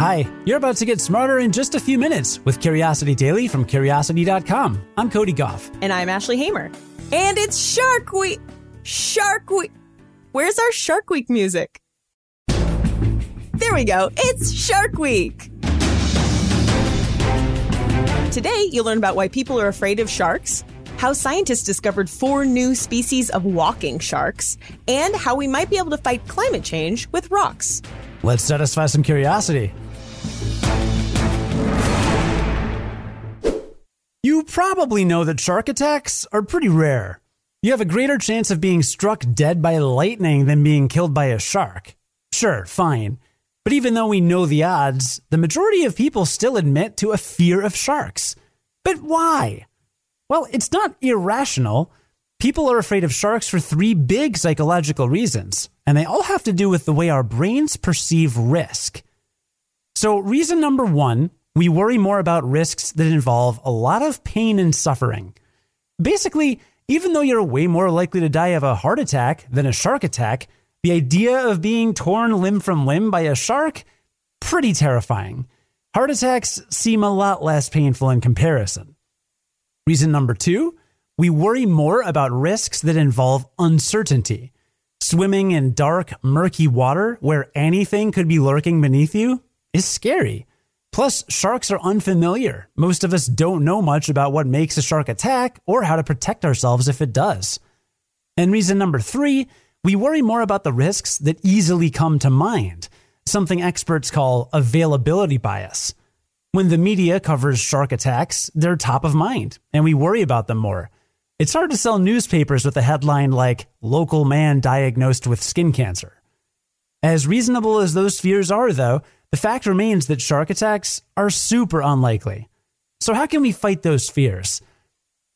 Hi, you're about to get smarter in just a few minutes with Curiosity Daily from Curiosity.com. I'm Cody Gough. And I'm Ashley Hamer. And it's Shark Week! Shark Week! Where's our Shark Week music? There we go. It's Shark Week! Today, you'll learn about why people are afraid of sharks, how scientists discovered four new species of walking sharks, and how we might be able to fight climate change with rocks. Let's satisfy some curiosity. You probably know that shark attacks are pretty rare. You have a greater chance of being struck dead by lightning than being killed by a shark. Sure, fine. But even though we know the odds, the majority of people still admit to a fear of sharks. But why? Well, it's not irrational. People are afraid of sharks for three big psychological reasons, and they all have to do with the way our brains perceive risk. So, reason number one we worry more about risks that involve a lot of pain and suffering. Basically, even though you're way more likely to die of a heart attack than a shark attack, the idea of being torn limb from limb by a shark, pretty terrifying. Heart attacks seem a lot less painful in comparison. Reason number two, we worry more about risks that involve uncertainty. Swimming in dark, murky water where anything could be lurking beneath you is scary. Plus, sharks are unfamiliar. Most of us don't know much about what makes a shark attack or how to protect ourselves if it does. And reason number three, we worry more about the risks that easily come to mind, something experts call availability bias. When the media covers shark attacks, they're top of mind, and we worry about them more. It's hard to sell newspapers with a headline like, Local Man Diagnosed with Skin Cancer. As reasonable as those fears are, though, the fact remains that shark attacks are super unlikely. So, how can we fight those fears?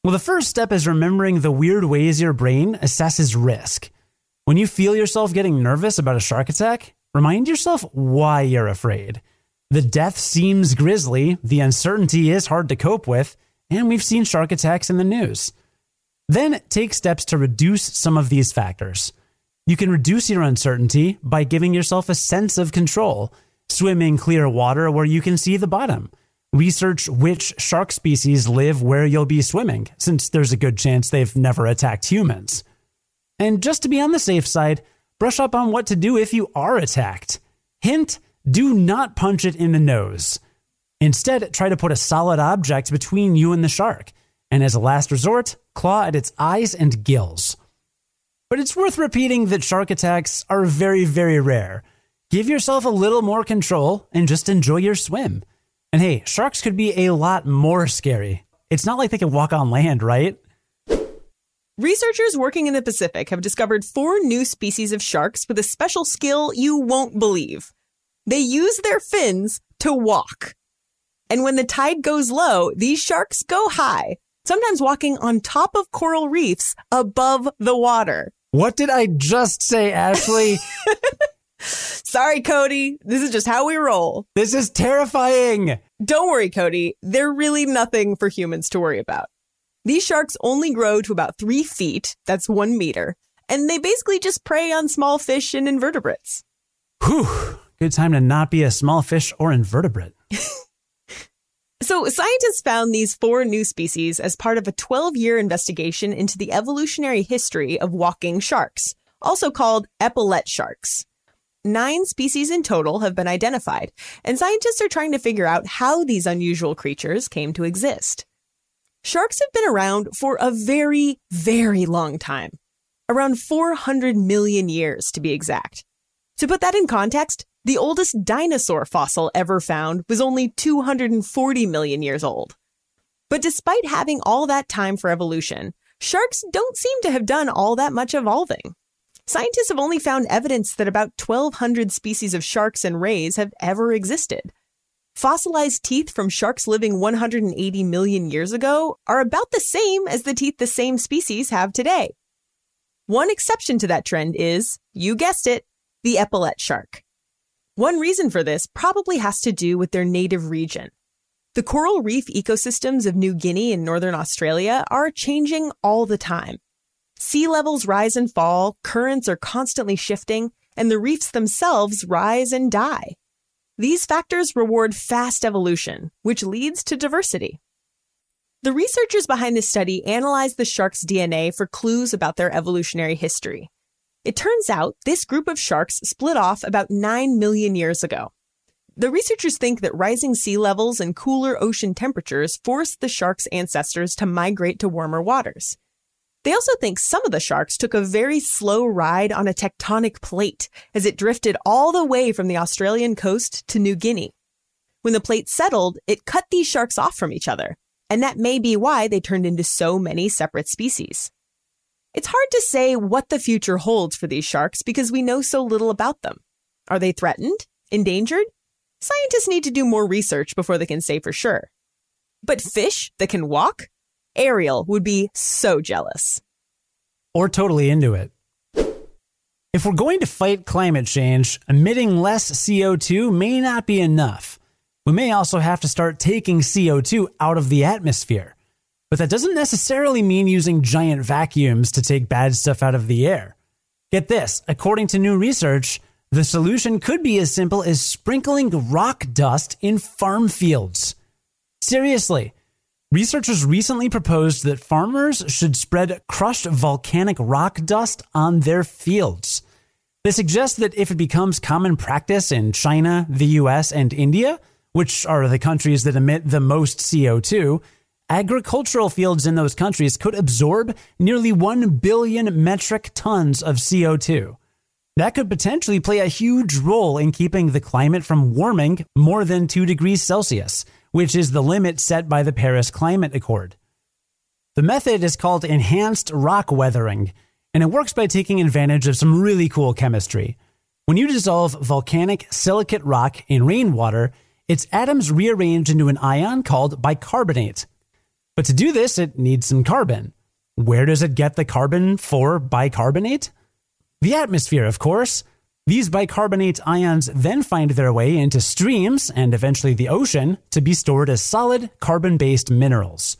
Well, the first step is remembering the weird ways your brain assesses risk. When you feel yourself getting nervous about a shark attack, remind yourself why you're afraid. The death seems grisly, the uncertainty is hard to cope with, and we've seen shark attacks in the news. Then take steps to reduce some of these factors. You can reduce your uncertainty by giving yourself a sense of control swim in clear water where you can see the bottom. Research which shark species live where you'll be swimming, since there's a good chance they've never attacked humans. And just to be on the safe side, brush up on what to do if you are attacked. Hint do not punch it in the nose. Instead, try to put a solid object between you and the shark, and as a last resort, claw at its eyes and gills. But it's worth repeating that shark attacks are very, very rare Give yourself a little more control and just enjoy your swim. And hey, sharks could be a lot more scary. It's not like they can walk on land, right? Researchers working in the Pacific have discovered four new species of sharks with a special skill you won't believe. They use their fins to walk. And when the tide goes low, these sharks go high, sometimes walking on top of coral reefs above the water. What did I just say, Ashley? Sorry, Cody. This is just how we roll. This is terrifying. Don't worry, Cody. They're really nothing for humans to worry about. These sharks only grow to about three feet, that's one meter, and they basically just prey on small fish and invertebrates. Whew. Good time to not be a small fish or invertebrate. so, scientists found these four new species as part of a 12 year investigation into the evolutionary history of walking sharks, also called epaulette sharks. Nine species in total have been identified, and scientists are trying to figure out how these unusual creatures came to exist. Sharks have been around for a very, very long time. Around 400 million years, to be exact. To put that in context, the oldest dinosaur fossil ever found was only 240 million years old. But despite having all that time for evolution, sharks don't seem to have done all that much evolving. Scientists have only found evidence that about 1,200 species of sharks and rays have ever existed. Fossilized teeth from sharks living 180 million years ago are about the same as the teeth the same species have today. One exception to that trend is, you guessed it, the epaulette shark. One reason for this probably has to do with their native region. The coral reef ecosystems of New Guinea and Northern Australia are changing all the time. Sea levels rise and fall, currents are constantly shifting, and the reefs themselves rise and die. These factors reward fast evolution, which leads to diversity. The researchers behind this study analyzed the shark's DNA for clues about their evolutionary history. It turns out this group of sharks split off about 9 million years ago. The researchers think that rising sea levels and cooler ocean temperatures forced the sharks' ancestors to migrate to warmer waters. They also think some of the sharks took a very slow ride on a tectonic plate as it drifted all the way from the Australian coast to New Guinea. When the plate settled, it cut these sharks off from each other, and that may be why they turned into so many separate species. It's hard to say what the future holds for these sharks because we know so little about them. Are they threatened? Endangered? Scientists need to do more research before they can say for sure. But fish that can walk? Ariel would be so jealous. Or totally into it. If we're going to fight climate change, emitting less CO2 may not be enough. We may also have to start taking CO2 out of the atmosphere. But that doesn't necessarily mean using giant vacuums to take bad stuff out of the air. Get this according to new research, the solution could be as simple as sprinkling rock dust in farm fields. Seriously, researchers recently proposed that farmers should spread crushed volcanic rock dust on their fields. They suggest that if it becomes common practice in China, the US, and India, which are the countries that emit the most CO2, agricultural fields in those countries could absorb nearly 1 billion metric tons of CO2. That could potentially play a huge role in keeping the climate from warming more than 2 degrees Celsius, which is the limit set by the Paris Climate Accord. The method is called enhanced rock weathering, and it works by taking advantage of some really cool chemistry. When you dissolve volcanic silicate rock in rainwater, its atoms rearrange into an ion called bicarbonate. But to do this, it needs some carbon. Where does it get the carbon for bicarbonate? The atmosphere, of course. These bicarbonate ions then find their way into streams and eventually the ocean to be stored as solid carbon based minerals.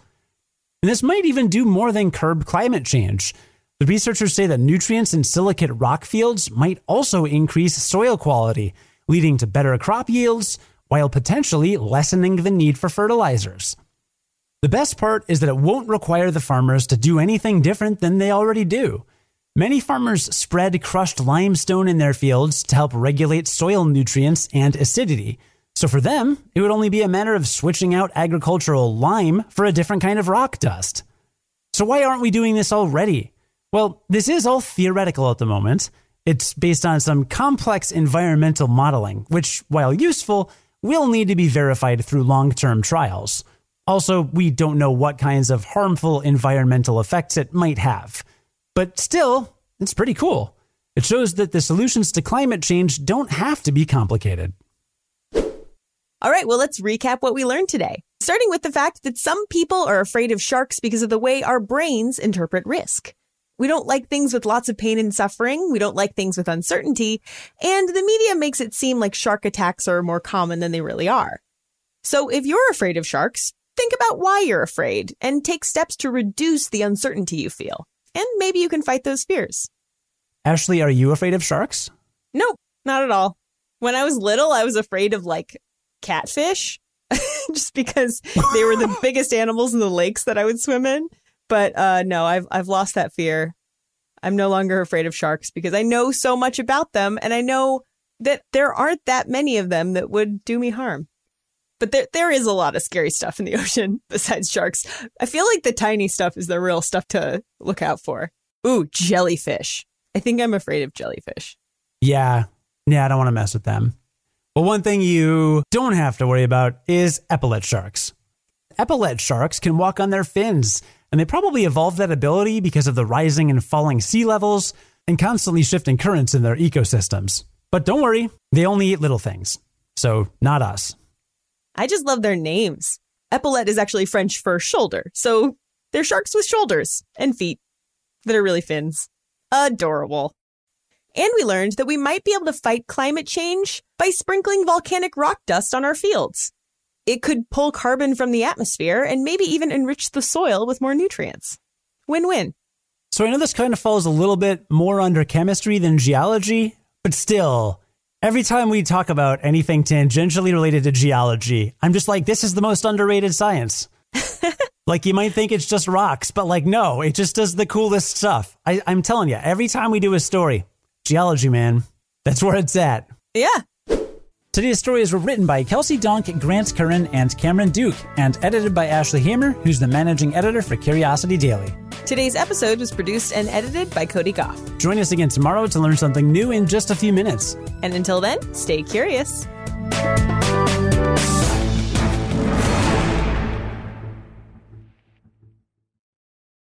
And this might even do more than curb climate change. The researchers say that nutrients in silicate rock fields might also increase soil quality, leading to better crop yields while potentially lessening the need for fertilizers. The best part is that it won't require the farmers to do anything different than they already do. Many farmers spread crushed limestone in their fields to help regulate soil nutrients and acidity. So for them, it would only be a matter of switching out agricultural lime for a different kind of rock dust. So why aren't we doing this already? Well, this is all theoretical at the moment. It's based on some complex environmental modeling, which, while useful, will need to be verified through long term trials. Also, we don't know what kinds of harmful environmental effects it might have. But still, it's pretty cool. It shows that the solutions to climate change don't have to be complicated. All right, well, let's recap what we learned today. Starting with the fact that some people are afraid of sharks because of the way our brains interpret risk. We don't like things with lots of pain and suffering. We don't like things with uncertainty. And the media makes it seem like shark attacks are more common than they really are. So if you're afraid of sharks, think about why you're afraid and take steps to reduce the uncertainty you feel and maybe you can fight those fears. Ashley, are you afraid of sharks? Nope, not at all. When I was little, I was afraid of like catfish just because they were the biggest animals in the lakes that I would swim in. But uh, no, I've I've lost that fear. I'm no longer afraid of sharks because I know so much about them and I know that there aren't that many of them that would do me harm. But there there is a lot of scary stuff in the ocean besides sharks. I feel like the tiny stuff is the real stuff to look out for. Ooh, jellyfish. I think I'm afraid of jellyfish. Yeah. Yeah, I don't want to mess with them. Well, one thing you don't have to worry about is epaulet sharks. Epaulet sharks can walk on their fins, and they probably evolved that ability because of the rising and falling sea levels and constantly shifting currents in their ecosystems. But don't worry, they only eat little things. So, not us. I just love their names. Epaulet is actually French for shoulder, so they're sharks with shoulders and feet that are really fins. Adorable. And we learned that we might be able to fight climate change by sprinkling volcanic rock dust on our fields. It could pull carbon from the atmosphere and maybe even enrich the soil with more nutrients. Win win. So I know this kind of falls a little bit more under chemistry than geology, but still, Every time we talk about anything tangentially related to geology, I'm just like, this is the most underrated science. like, you might think it's just rocks, but like, no, it just does the coolest stuff. I, I'm telling you, every time we do a story, geology, man, that's where it's at. Yeah. Today's stories were written by Kelsey Donk, Grant Currin, and Cameron Duke, and edited by Ashley Hamer, who's the managing editor for Curiosity Daily. Today's episode was produced and edited by Cody Gough. Join us again tomorrow to learn something new in just a few minutes. And until then, stay curious.